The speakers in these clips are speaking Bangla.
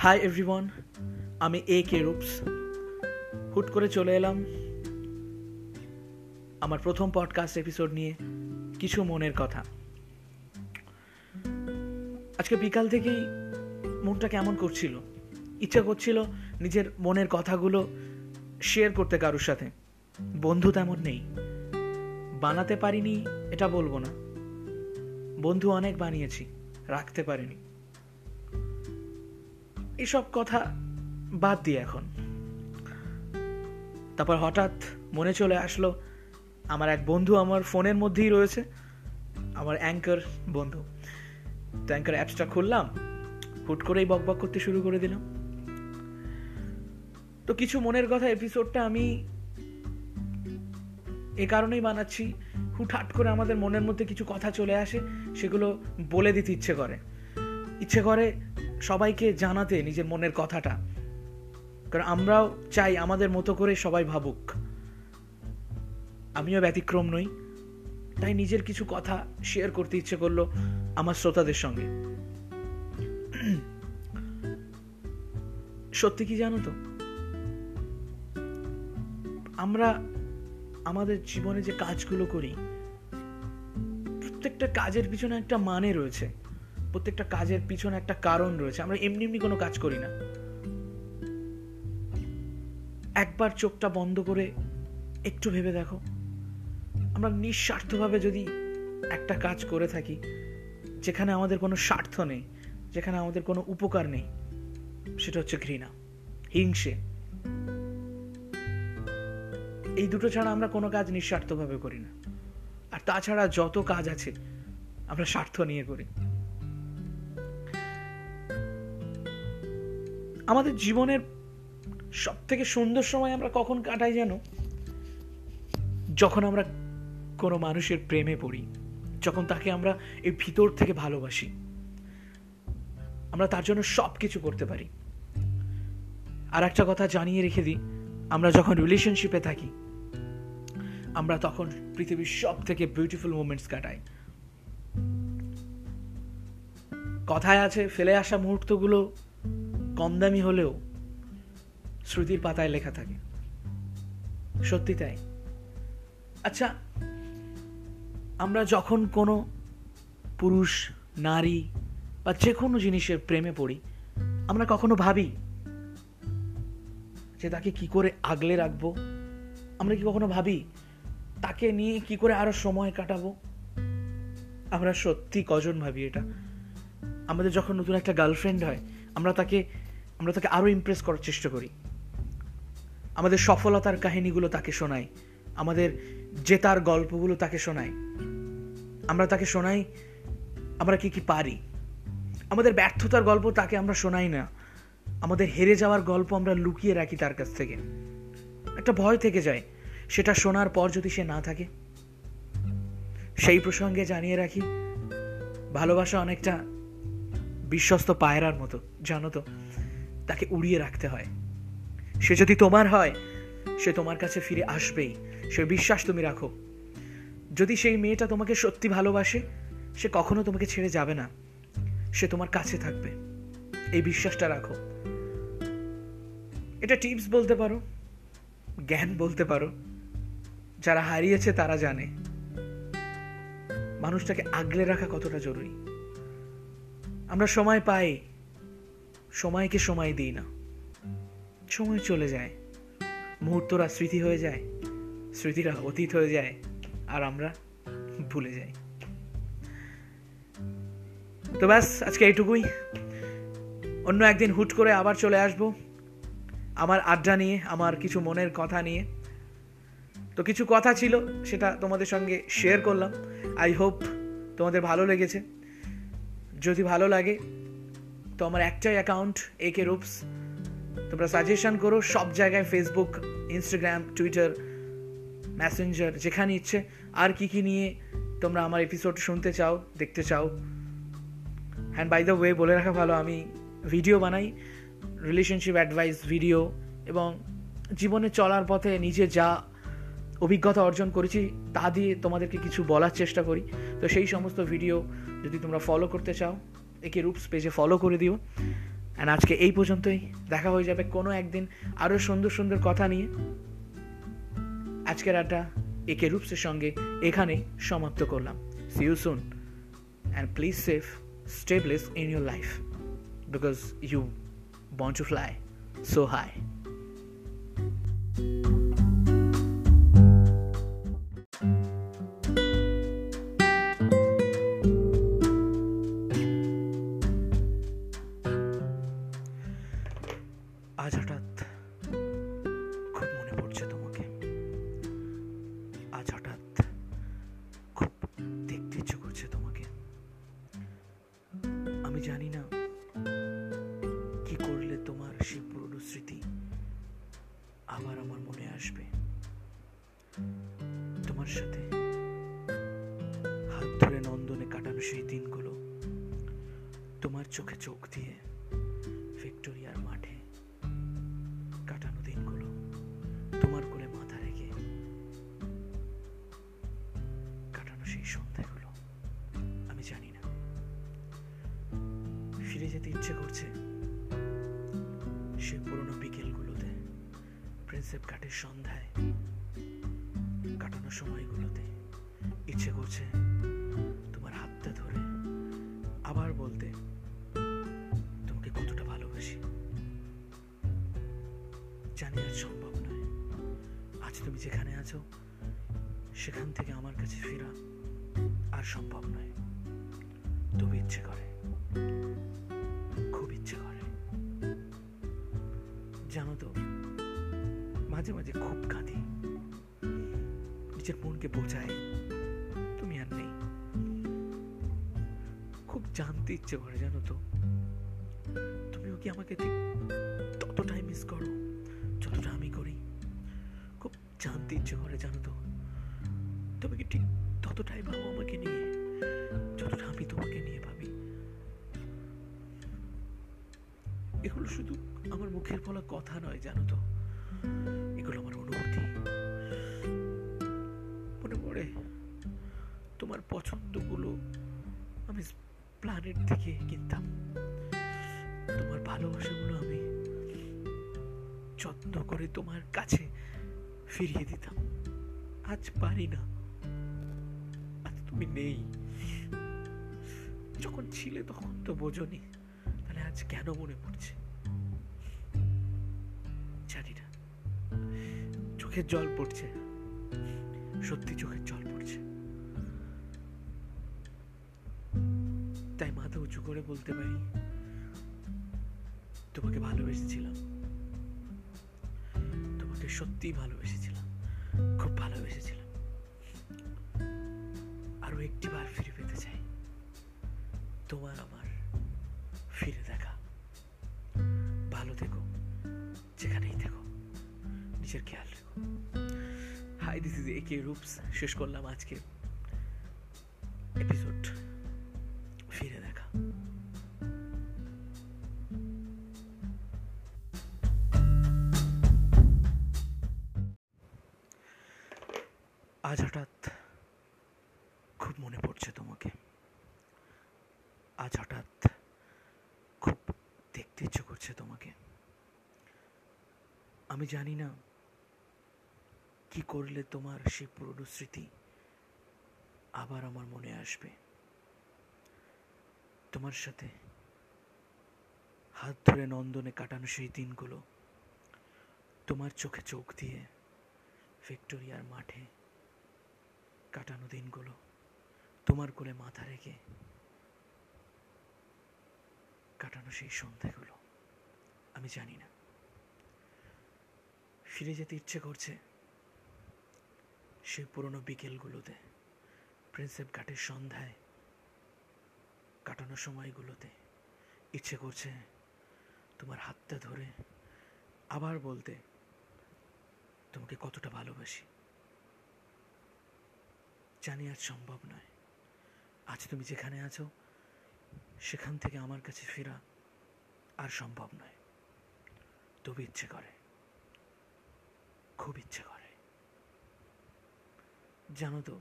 হাই এভরিওয়ান আমি এ কে রূপস হুট করে চলে এলাম আমার প্রথম পডকাস্ট এপিসোড নিয়ে কিছু মনের কথা। আজকে বিকাল থেকেই মনটা কেমন করছিল? ইচ্ছা করছিল নিজের মনের কথাগুলো শেয়ার করতে কারোর সাথে। বন্ধু তেমন নেই। বানাতে পারিনি, এটা বলব না। বন্ধু অনেক বানিয়েছি, রাখতে পারিনি। এসব কথা বাদ দিয়ে এখন। তারপর হঠাৎ মনে চলে আসলো, আমার এক বন্ধু আমার ফোনের মধ্যেই রয়েছে, আমার অ্যাঙ্কার বন্ধু। তো অ্যাঙ্কার অ্যাপসটা খুললাম, হুট করেই বক বক করতে শুরু করে দিলাম। তো কিছু মনের কথা এপিসোডটা আমি এ কারণেই বানাচ্ছি, হুটহাট করে আমাদের মনের মধ্যে কিছু কথা চলে আসে, সেগুলো বলে দিতে ইচ্ছে করে। ইচ্ছে করে সবাইকে জানাতে নিজের মনের কথাটা। কারণ আমরাও চাই আমাদের মতো করে সবাই ভাবুক। আমিও ব্যতিক্রম নই। তাই নিজের কিছু কথা শেয়ার করতে ইচ্ছে করল আমার শ্রোতাদের সঙ্গে। সত্যি কি জানো তো? আমরা আমাদের জীবনে যে কাজগুলো করি, প্রত্যেকটা কাজের পিছনে একটা মানে রয়েছে। প্রত্যেকটা কাজের পিছনে একটা কারণ রয়েছে। আমরা এমনি এমনি কোনো কাজ করি না। একবার চোখটা বন্ধ করে একটু ভেবে দেখো। আমরা নিঃস্বার্থভাবে যদি একটা কাজ করে থাকি, যেখানে আমাদের কোনো স্বার্থ নেই, যেখানে আমাদের কোনো উপকার নেই, সেটা হচ্ছে ঘৃণা, হিংসে। এই দুটো ছাড়া আমরা কোনো কাজ নিঃস্বার্থভাবে করি না। আর তাছাড়া যত কাজ আছে, আমরা স্বার্থ নিয়ে করি। আমাদের জীবনের সব থেকে সুন্দর সময় আমরা কখন কাটাই যেন যখন আমরা কোনো মানুষের প্রেমে পড়ি, যখন তাকে আমরা এই ভিতর থেকে ভালোবাসি, আমরা তার জন্য সব কিছু করতে পারি। আর একটা কথা জানিয়ে রেখে দিই, আমরা যখন রিলেশনশিপে থাকি, আমরা তখন পৃথিবীর সব থেকে বিউটিফুল মুমেন্টস কাটাই। কথায় আছে, ফেলে আসা মুহূর্তগুলো কম দামি হলেও শ্রুতির পাতায় লেখা থাকে। সত্যি তাই? আচ্ছা আমরা যখন কোনো পুরুষ, নারী বা যে কোনো জিনিসের প্রেমে পড়ি, আমরা কখনো ভাবি যে তাকে কি করে আগলে রাখব? আমরা কি কখনো ভাবি তাকে নিয়ে কি করে আরও সময় কাটাবো? আমরা সত্যি কজন ভাবি এটা? আমাদের যখন নতুন একটা গার্লফ্রেন্ড হয়, আমরা তাকে আমরা তাকে আরও ইমপ্রেস করার চেষ্টা করি। আমাদের সফলতার কাহিনীগুলো তাকে শোনাই। আমাদের জেতার গল্পগুলো তাকে শোনাই। আমরা তাকে শোনাই, আমরা কি কি পারি। আমাদের ব্যর্থতার গল্প তাকে আমরা শোনাই না। আমাদের হেরে যাওয়ার গল্প আমরা লুকিয়ে রাখি তার কাছ থেকে। একটা ভয় থেকে যায়, সেটা শোনার পর যদি সে না থাকে। সেই প্রসঙ্গে জানিয়ে রাখি, ভালোবাসা অনেকটা বিশ্বস্ত পায়রার মতো, জানো তো? তাকে উড়িয়ে রাখতে হয়। সে যদি তোমার হয়, সে তোমার কাছে ফিরে আসবেই। সে বিশ্বাস তুমি রাখো। যদি সেই মেয়েটা তোমাকে সত্যি ভালোবাসে, সে কখনো তোমাকে ছেড়ে যাবে না। সে তোমার কাছে থাকবে। এই বিশ্বাসটা রাখো। এটা টিপস বলতে পারো, জ্ঞান বলতে পারো। যারা হারিয়েছে তারা জানে। মানুষটাকে আগলে রাখা কতটা জরুরি। আমরা সময় পাই সময়কে সময় দিই না। সময় চলে যায়, মুহূর্তরা স্মৃতি হয়ে যায়, স্মৃতিরা অতীত হয়ে যায়, আর আমরা ভুলে যাই। তো ব্যাস, আজকে এইটুকুই। অন্য একদিন হুট করে আবার চলে আসব, আমার আড্ডা নিয়ে, আমার কিছু মনের কথা নিয়ে। তো কিছু কথা ছিল, সেটা তোমাদের সঙ্গে শেয়ার করলাম। আই হোপ তোমাদের ভালো লেগেছে। যদি ভালো লাগে তো আমার একটাই অ্যাকাউন্ট এ কে রুপস তোমরা সাজেশন করো, সব জায়গায় ফেসবুক ইনস্টাগ্রাম টুইটার মেসেঞ্জার যেখানে ইচ্ছে। আর কি কি নিয়ে তোমরা আমার এপিসোড শুনতে চাও, দেখতে চাও। হ্যান্ড বাই দ্য ওয়ে বলে রাখা ভালো, আমি ভিডিও বানাই। রিলেশনশিপ অ্যাডভাইস ভিডিও এবং জীবনে চলার পথে নিজে যা অভিজ্ঞতা অর্জন করেছি, তা দিয়ে তোমাদেরকে কিছু বলার চেষ্টা করি। তো সেই সমস্ত ভিডিও যদি তোমরা ফলো করতে চাও একে রূপস পেজে ফলো করে দিও। অ্যান্ড আজকে এই পর্যন্তই। দেখা হয়ে যাবে কোনো একদিন আরও সুন্দর সুন্দর কথা নিয়ে। আজকের আড্ডা একে রূপসের সঙ্গে এখানে সমাপ্ত করলাম। See you soon and please safe stay blessed in your life because you want to fly so high. চোখে চোখ দিয়ে ভিক্টোরিয়ার মাঠে কাটানো দিনগুলো তোমার কোলে মাথা রেখে কাটানো সেই সন্ধ্যাগুলো, আমি জানি না। ফিরে যেতে ইচ্ছে করছে সে পুরনো বিকেলগুলোতে, প্রিন্সেপ ঘাটের সন্ধ্যায় কাটানো সময়গুলোতে। ইচ্ছে করছে যেখানে আছো, সেখান থেকে আমার কাছে ফেরা আর সম্ভব নয়। তবে ইচ্ছে করে, খুব ইচ্ছে করে। জানো তো, মাঝে মাঝে খুব কাঁদি। নিজের মনকে বোঝায়, তুমি আর নেই। খুব জানতে ইচ্ছে করে, জানো তো। তুমিও কি আমাকে করে জানো তো তুমি কি ঠিক ততটাই ভাবো আমাকে নিয়ে, যতটা আমি তোমাকে নিয়ে ভাবি? এগুলো শুধু আমার মুখের বলা কথা নয়, জানো তো। এগুলো আমার অনুভূতি। মনে পড়ে তোমার পছন্দগুলো আমি প্ল্যানেট থেকে কিনতাম। তোমার ভালোবাসাগুলো আমি যত্ন করে তোমার কাছে ফিরিয়ে দিতাম। আজ পারি না। আজ তুমি নেই। যখন ছিলে তখন তো বোঝনি, তাহলে আজ কেন মনে পড়ছে? জানি না। চোখের জল পড়ছে। সত্যি চোখের জল পড়ছে। তাই মাথা উঁচু করে বলতে পারি, তোমাকে ভালোবেসেছিলাম। সত্যিই ভালোবেসেছিলাম, খুব ভালোবেসেছিলাম। আরও একটি বার ফিরে পেতে চাই। তোমার আমার ফিরে দেখা। ভালো থেকো, যেখানেই থেকো। নিজের খেয়াল রেখো। Hi this is A K Roops শেষ করলাম আজকে। জানি না কি করলে তোমার সেই পুরনো স্মৃতি আবার আমার মনে আসবে। তোমার সাথে হাত ধরে নন্দনে কাটানো সেই দিনগুলো তোমার চোখে চোখ দিয়ে ভিক্টোরিয়ার মাঠে কাটানো দিনগুলো তোমার কোলে মাথা রেখে কাটানো সেই সন্ধ্যাগুলো, আমি জানি না। ফিরে যেতে ইচ্ছে করছে। সেই পুরনো বিকেলগুলোতে, প্রিন্সেপ ঘাটের সন্ধ্যায় কাটানো সময়গুলোতে ইচ্ছে করছে তোমার হাতটা ধরে আবার বলতে, তোমাকে কতটা ভালোবাসি। জানি আজ সম্ভব নয়। আজ তুমি যেখানে আছো, সেখান থেকে আমার কাছে ফেরা আর সম্ভব নয়। তবে ইচ্ছে করে। খুব ইচ্ছে করে। জানো তো,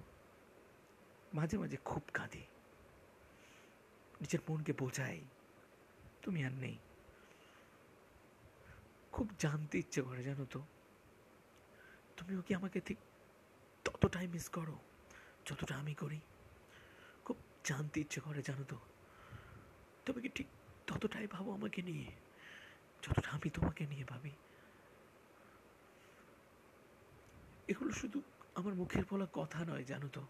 মাঝে মাঝে খুব কাঁদি। নিজের মনকে বোঝাই, তুমি আর নেই। খুব জানতে ইচ্ছে করে, জানো তো। তুমিও কি আমাকে ঠিক ততটাই মিস করো, যতটা আমি করি? খুব জানতে ইচ্ছে করে, জানো তো। তুমি কি ঠিক ততটাই ভাবো আমাকে নিয়ে, যতটা আমি তোমাকে নিয়ে ভাবি? এগুলো শুধু আমার মুখের বলা কথা নয়, জানো তো।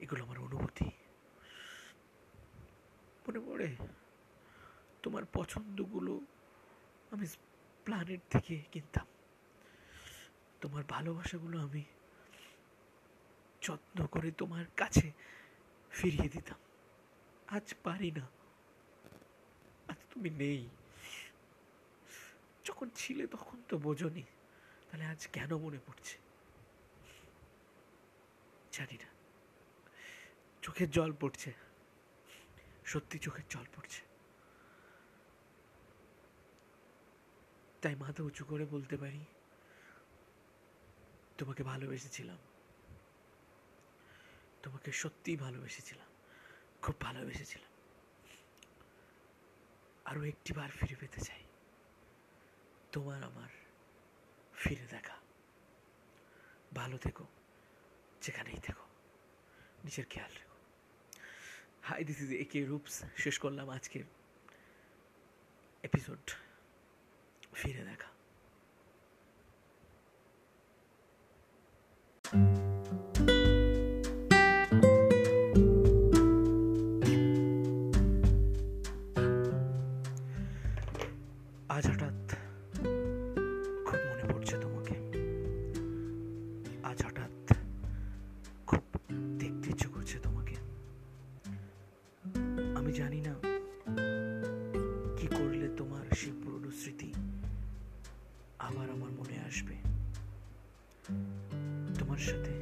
এগুলো আমার অনুভূতি। মনে পড়ে? তোমার পছন্দগুলো আমি প্ল্যানেট থেকে কিনতাম। তোমার ভালোবাসাগুলো আমি যত্ন করে তোমার কাছে ফিরিয়ে দিতাম। আজ পারি না। আজ তুমি নেই। যখন ছিলে তখন তো বোঝনি। তাহলে আজ কেন মনে পড়ছে? জানি না। চোখের জল পড়ছে। সত্যি চোখের জল পড়ছে। তাই মাথা উঁচু করে বলতে পারি, তোমাকে ভালোবেসেছিলাম। তোমাকে সত্যিই ভালোবেসেছিলাম। খুব ভালোবেসেছিলাম। আরও একটি বার ফিরে পেতে চাই। তোমার, আমার ফিরে দেখা। ভালো থেকো, যেখানেই থেকো। নিজের খেয়াল রেখো। হাই দিস ইজ একে রূপস শেষ করলাম আজকের এপিসোড ফিরে দেখা। আবার আমার মনে আসবে। তোমার সাথে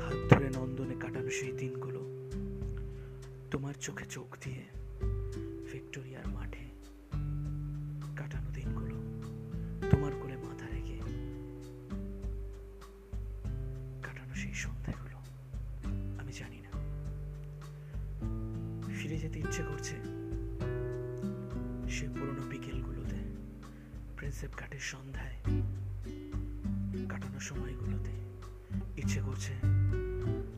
হাত ধরে নন্দনে কাটানো সেই দিনগুলো তোমার চোখে চোখ দিয়ে ভিক্টোরিয়ার প্রিন্সেপ ঘাটের সন্ধ্যায় কাটানো সময়গুলোতে ইচ্ছে করছে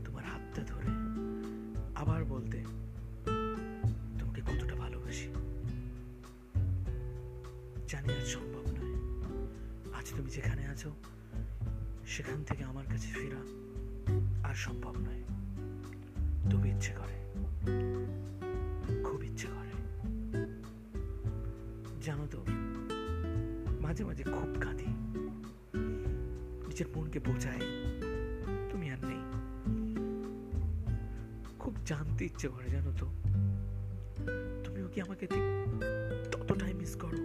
তোমার হাতটা ধরে আবার বলতে, তোমাকে কতটা ভালোবাসি। জানি আজ সম্ভব নয়। আজ তুমি যেখানে আছো, সেখান থেকে আমার কাছে ফেরা আর সম্ভব নয়। তবে ইচ্ছে করে, খুব ইচ্ছে করে। জানো তো মাঝে মাঝে খুব কাঁদি। নিজের মনকে বোঝায়, তুমি আর নেই। খুব জানতে ইচ্ছে করে, জানো তো। তুমিও কি আমাকে ঠিক ততটাই মিস করো,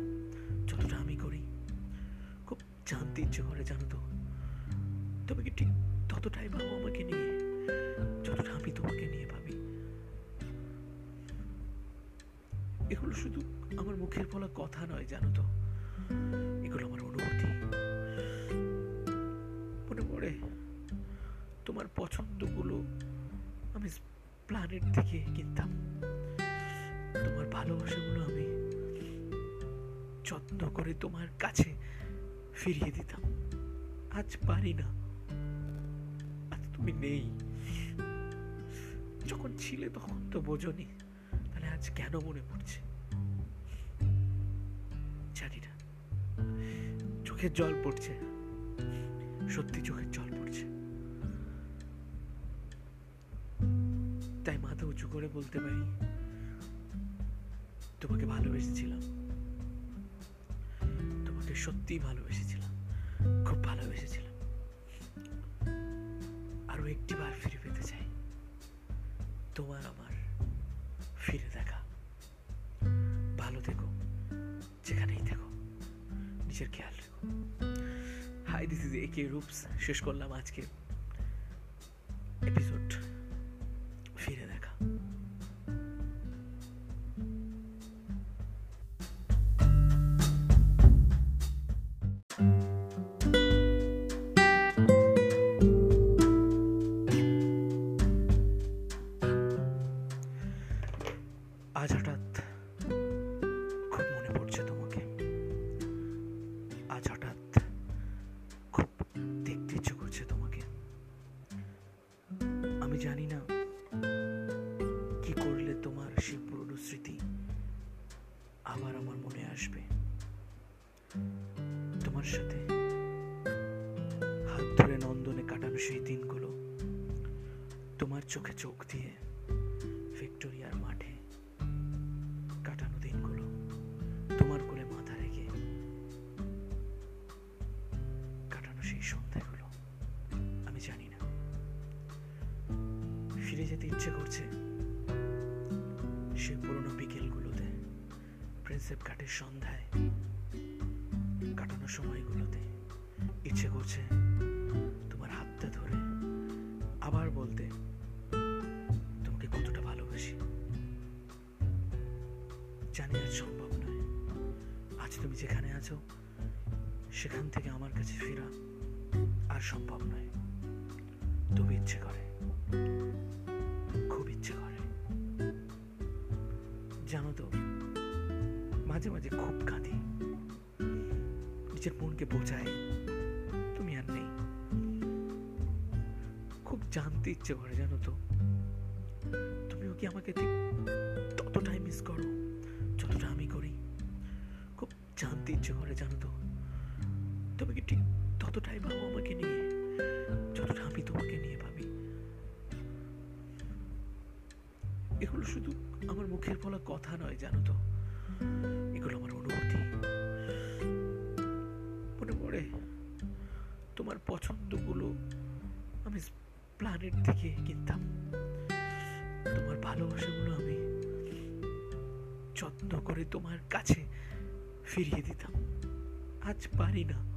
যতটা আমি করি? খুব জানতে ইচ্ছে করে, জানো তো। তুমি কি ঠিক ততটাই ভাবো আমাকে নিয়ে, যতটা আমি তোমাকে নিয়ে ভাবি? এগুলো শুধু আমার মুখের বলা কথা নয়, জানো তো। এগুলো আমার অনুভূতি। মনে পড়ে তোমার পছন্দগুলো আমি প্ল্যানেট থেকে কিনতাম। তোমার ভালোবাসাগুলো আমি যত্ন করে তোমার কাছে ফিরিয়ে দিতাম। আজ পারি না। আজ তুমি নেই। যখন ছিলে তখন তো বোঝনি, তাহলে আজ কেন মনে পড়ছে? জানি না। চোখের জল পড়ছে। সত্যি চোখের জল পড়ছে। তাই মাথা উঁচু করে বলতে পারি, তোমাকে ভালোবেসেছিলাম। তোমাকে সত্যিই ভালোবেসেছিলাম, খুব ভালোবেসেছিলাম। আরও একটি বার ফিরে পেতে চাই। তোমার আমার ফিরে দেখা। ভালো থেকো, যেখানেই থেকো। নিজের খেয়াল hi this is A K Roops শেষ করলাম আজকে এপিসোড ভিক্টোরিয়ার মাঠে কাটানো দিনগুলো তোমার কোলে মাথা রেখে কাটানো সেই সন্ধ্যাগুলো, আমি জানি না। ফিরে যেতে ইচ্ছে করছে সেই পুরনো বিকেলগুলোতে, প্রিন্সেপ ঘাটের সন্ধ্যায় কাটানো সময়গুলোতে। ইচ্ছে করছে তুমি যেখানে আছো, সেখান থেকে আমার কাছে ফেরা আর সম্ভব নয়। তবু ইচ্ছে করে, খুব ইচ্ছে করে। জানো তো, মাঝে মাঝে খুব কাঁদি। নিজের মনকে বোঝায়, তুমি আর নেই। খুব জানতে ইচ্ছে করে, জানো তো। তুমিও কি আমাকে ঠিক তুমি কি ঠিক ততটাই ভাবো আমাকে নিয়ে, যতটা আমি তোমাকে নিয়ে ভাবি। এগুলো শুধু আমার মুখের বলা কথা নয়, জানো তো। এগুলো আমার অনুভূতি। মনে পড়ে, তোমার পছন্দগুলো আমি প্ল্যানেট থেকে কিনতাম। তোমার ভালোবাসাগুলো আমি যত্ন করে তোমার কাছে ফিরিয়ে দিতাম। আজ পারি না।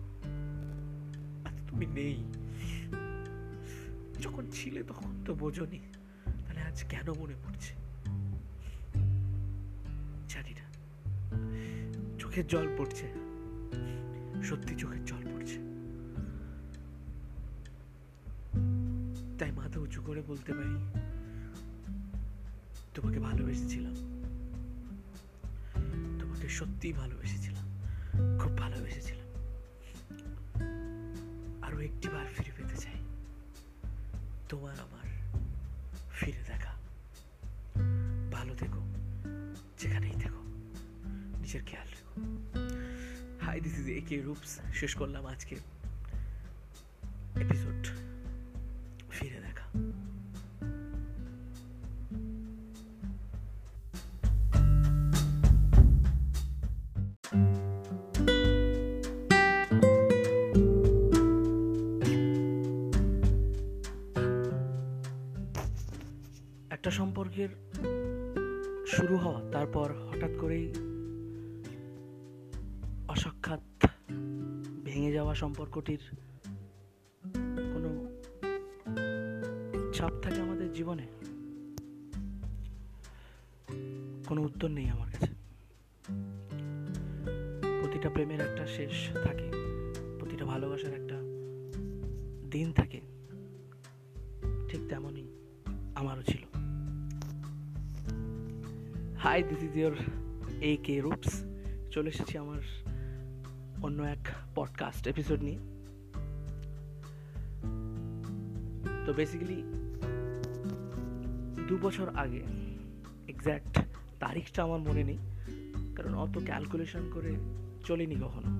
আজ তুমি নেই। যখন ছিলে তখন তো বোঝনি, তাহলে আজ কেন মনে পড়ছে? জানি না। চোখের জল পড়ছে। সত্যি চোখের জল পড়ছে। তাই মাথা উঁচু করে বলতে পারি, তোমাকে ভালোবেসেছিলাম। তোমাকে সত্যি ভালোবেসেছিলাম। খুব ভালোবেসেছিলাম। একটি বার ফিরে পেতে চাই। তোমার আমার ফিরে দেখা। ভালো থেকো, যেখানেই থেকো। নিজের খেয়াল রেখো। Hi this is K Roops শেষ করলাম আজকে। একটা সম্পর্কের শুরু হওয়া, তারপর হঠাৎ করেই অসাক্ষাৎ ভেঙে যাওয়া সম্পর্কটির কোনো ছাপ থাকে আমাদের জীবনে? কোনো উত্তর নেই আমার কাছে। প্রতিটা প্রেমের একটা শেষ থাকে, প্রতিটা ভালোবাসার একটা দিন থাকে। Your A K Roops. চলে এসেছি আমার অন্য এক পডকাস্ট এপিসোড নিয়ে। তো বেসিক্যালি দু বছর আগে এক্স্যাক্ট তারিখটা আমার মনে নেই, কারণ অত ক্যালকুলেশন করে চলিনি কখনো।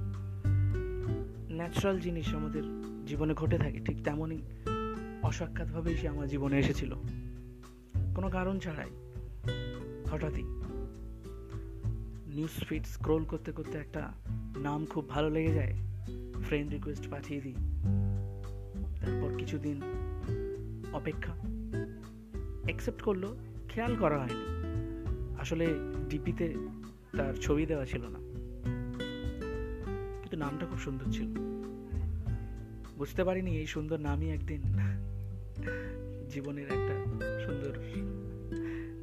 ন্যাচারাল জিনিস আমাদের জীবনে ঘটে থাকে, ঠিক তেমনই অসাক্ষাৎভাবেই সে আমার জীবনে এসেছিল। কোনো কারণ ছাড়াই হঠাৎই নিউজ ফিড স্ক্রোল করতে করতে একটা নাম খুব ভালো লেগে যায়। ফ্রেন্ড রিকোয়েস্ট পাঠিয়ে দিই। তারপর কিছুদিন অপেক্ষা। অ্যাকসেপ্ট করল, খেয়াল করা হয়নি। আসলে ডিপিতে তার ছবি দেওয়া ছিল না। কিন্তু নামটা খুব সুন্দর ছিল। বুঝতে পারিনি এই সুন্দর নামই একদিন জীবনের একটা সুন্দর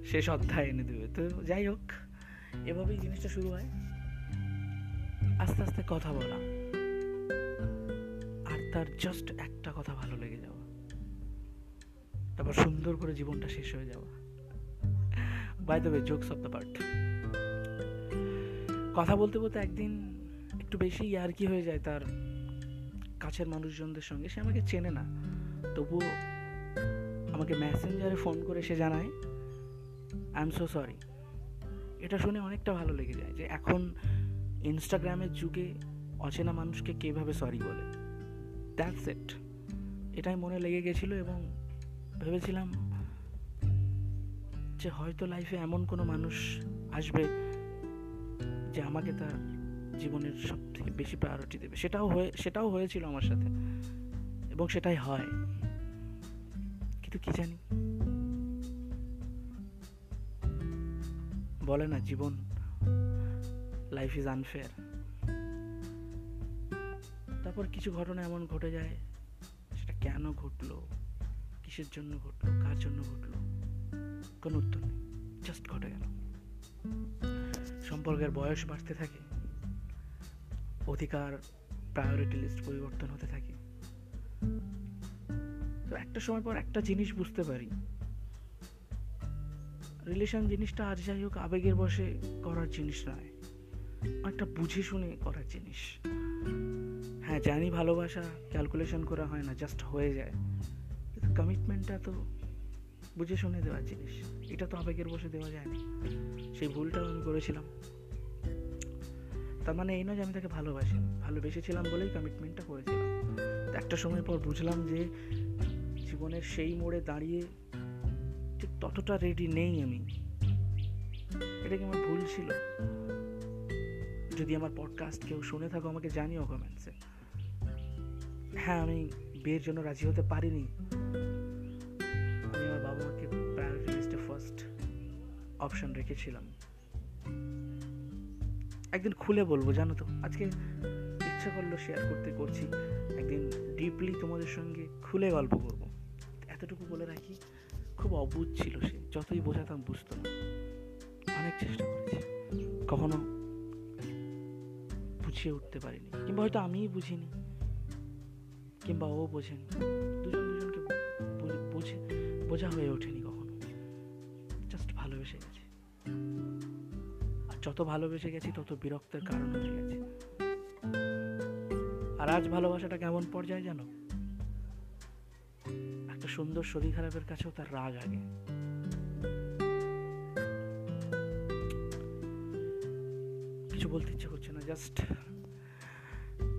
শেষ অধ্যায় এনে দেবে। তো যাই হোক এভাবেই জিনিসটা শুরু হয়। আস্তে আস্তে কথা বলা। আর তার জাস্ট একটা কথা ভালো লেগে যাওয়া। তারপর সুন্দর করে জীবনটা শেষ হয়ে যাওয়া। By the way jokes of the part কথা বলতে বলতে একদিন একটু বেশি আর কি হয়ে যায় তার কাছের মানুষজনদের সঙ্গে। সে আমাকে চেনে না। তবুও আমাকে মেসেঞ্জারে ফোন করে সে জানায় আই এম সো সরি এটা শুনে অনেকটা ভালো লেগে যায় যে এখন ইনস্টাগ্রামের যুগে অচেনা মানুষকে কীভাবে সরি বলে? দ্যাটস ইট এটাই মনে লেগে গেছিল এবং ভেবেছিলাম যে হয়তো লাইফে এমন কোনো মানুষ আসবে যে আমাকে তার জীবনের সব থেকে বেশি প্রায়োরিটি দেবে। সেটাও হয়ে, সেটাও হয়েছিল আমার সাথে এবং সেটাই হয়। কিন্তু কি জানি? বলে না, জীবন লাইফ ইজ আনফেয়ার তারপর কিছু ঘটনা এমন ঘটে যায়, সেটা কেন ঘটলো, কিসের জন্য ঘটলো, কার জন্য ঘটলো? কোনো উত্তর নেই জাস্ট ঘটে গেল। সম্পর্কের বয়স বাড়তে থাকে, অধিকার প্রায়োরিটি লিস্ট পরিবর্তন হতে থাকে। তো একটা সময় পর একটা জিনিস বুঝতে পারি রিলেশন জিনিসটা আজ যাই হোক আবেগের বসে করার জিনিস নয়। একটা বুঝে শুনে করার জিনিস। হ্যাঁ জানি ভালোবাসা ক্যালকুলেশন করা হয় না জাস্ট হয়ে যায়। কিন্তু কমিটমেন্টটা তো বুঝে শুনে দেওয়ার জিনিস। এটা তো আবেগের বসে দেওয়া যায় না। সেই ভুলটাও আমি করেছিলাম। তার মানে এই নয় যে আমি তাকে ভালোবাসি। ভালোবেসেছিলাম বলেই কমিটমেন্টটা করেছিলাম। একটা সময় পর বুঝলাম যে জীবনের সেই মোড়ে দাঁড়িয়ে ঠিক ততটা রেডি নেই আমি। এটা কি আমার ভুল ছিল? যদি আমার পডকাস্ট কেউ শুনে থাকো, আমাকে জানিও কমেন্টসে হ্যাঁ আমি বিয়ের জন্য রাজি হতে পারিনি। আমি আমার বাবা মাকে প্রায়োরিটি ফার্স্ট অপশন রেখেছিলাম। একদিন খুলে বলব, জানো তো, আজকে ইচ্ছা করল শেয়ার করতে করছি। একদিন ডিপলি তোমাদের সঙ্গে খুলে গল্প করব। এতটুকু বলে রাখি। খুব অবুধ ছিল সে, যতই বোঝাতাম বুঝতো না। অনেক চেষ্টা করেছি। কখনো বুঝিয়ে উঠতে পারিনি, কিংবা হয়তো আমিই বুঝিনি, কিংবা ও বোঝেনি। দুজন দুজনকে বোঝে, বোঝা হয়ে ওঠেনি কখনো। জাস্ট ভালোবেসে গেছে। আর যত ভালোবেসে গেছি, তত বিরক্তের কারণ হয়ে গেছে। আর আজ ভালোবাসাটা কেমন পর্যায়ে জানো? সুন্দর শরীর খারাপের কাছেও তার রাগ আগে। কিছু বলতে ইচ্ছে করছে না জাস্ট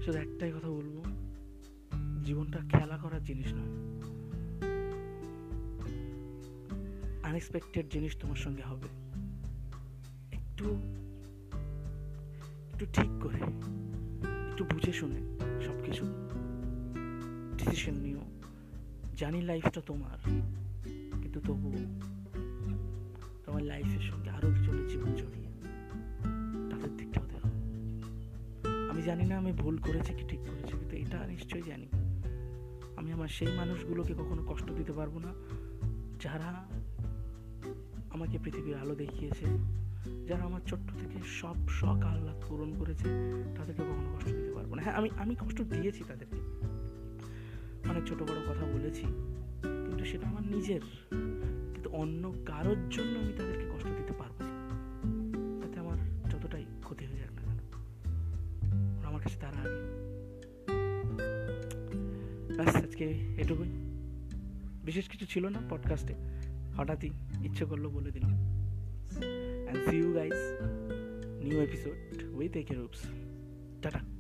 শুধু একটাই কথা বলব, জীবনটা খেলা করার জিনিস নয়। আনএক্সপেক্টেড জিনিস তোমার সঙ্গে হবে। একটু একটু ঠিক করে, একটু বুঝে শুনে সব কিছু ডিসিশন নিও। জানি লাইফটা তোমার, কিন্তু তবু তোমার লাইফের সঙ্গে আরও দুজনের জীবন জড়িয়ে, তাদের দিকটাও দেখো আমি জানি না আমি ভুল করেছি কি ঠিক করেছি, কিন্তু এটা নিশ্চয়ই জানি। আমি আমার সেই মানুষগুলোকে কখনো কষ্ট দিতে পারব না, যারা আমাকে পৃথিবীর আলো দেখিয়েছে, যারা আমার ছোট্ট থেকে সব শখ আহ্লাদ পূরণ করেছে, তাদেরকে কখনো কষ্ট দিতে পারব না। হ্যাঁ আমি আমি কষ্ট দিয়েছি তাদেরকে। অনেক ছোট বড় কথা বলেছি, কিন্তু সেটা আমার নিজের। কিন্তু অন্য কারোর জন্য আমি তাদেরকে কষ্ট দিতে পারব না। তাতে আমার যতটাই ক্ষতি হয়ে যাক না কেন আমার কাছে তারা আগে। ব্যাস, আজকে এটুকুই। বিশেষ কিছু ছিল না পডকাস্টে হঠাৎই ইচ্ছে করল বলে দিলাম। And see you guys new episode with AK Roops tata.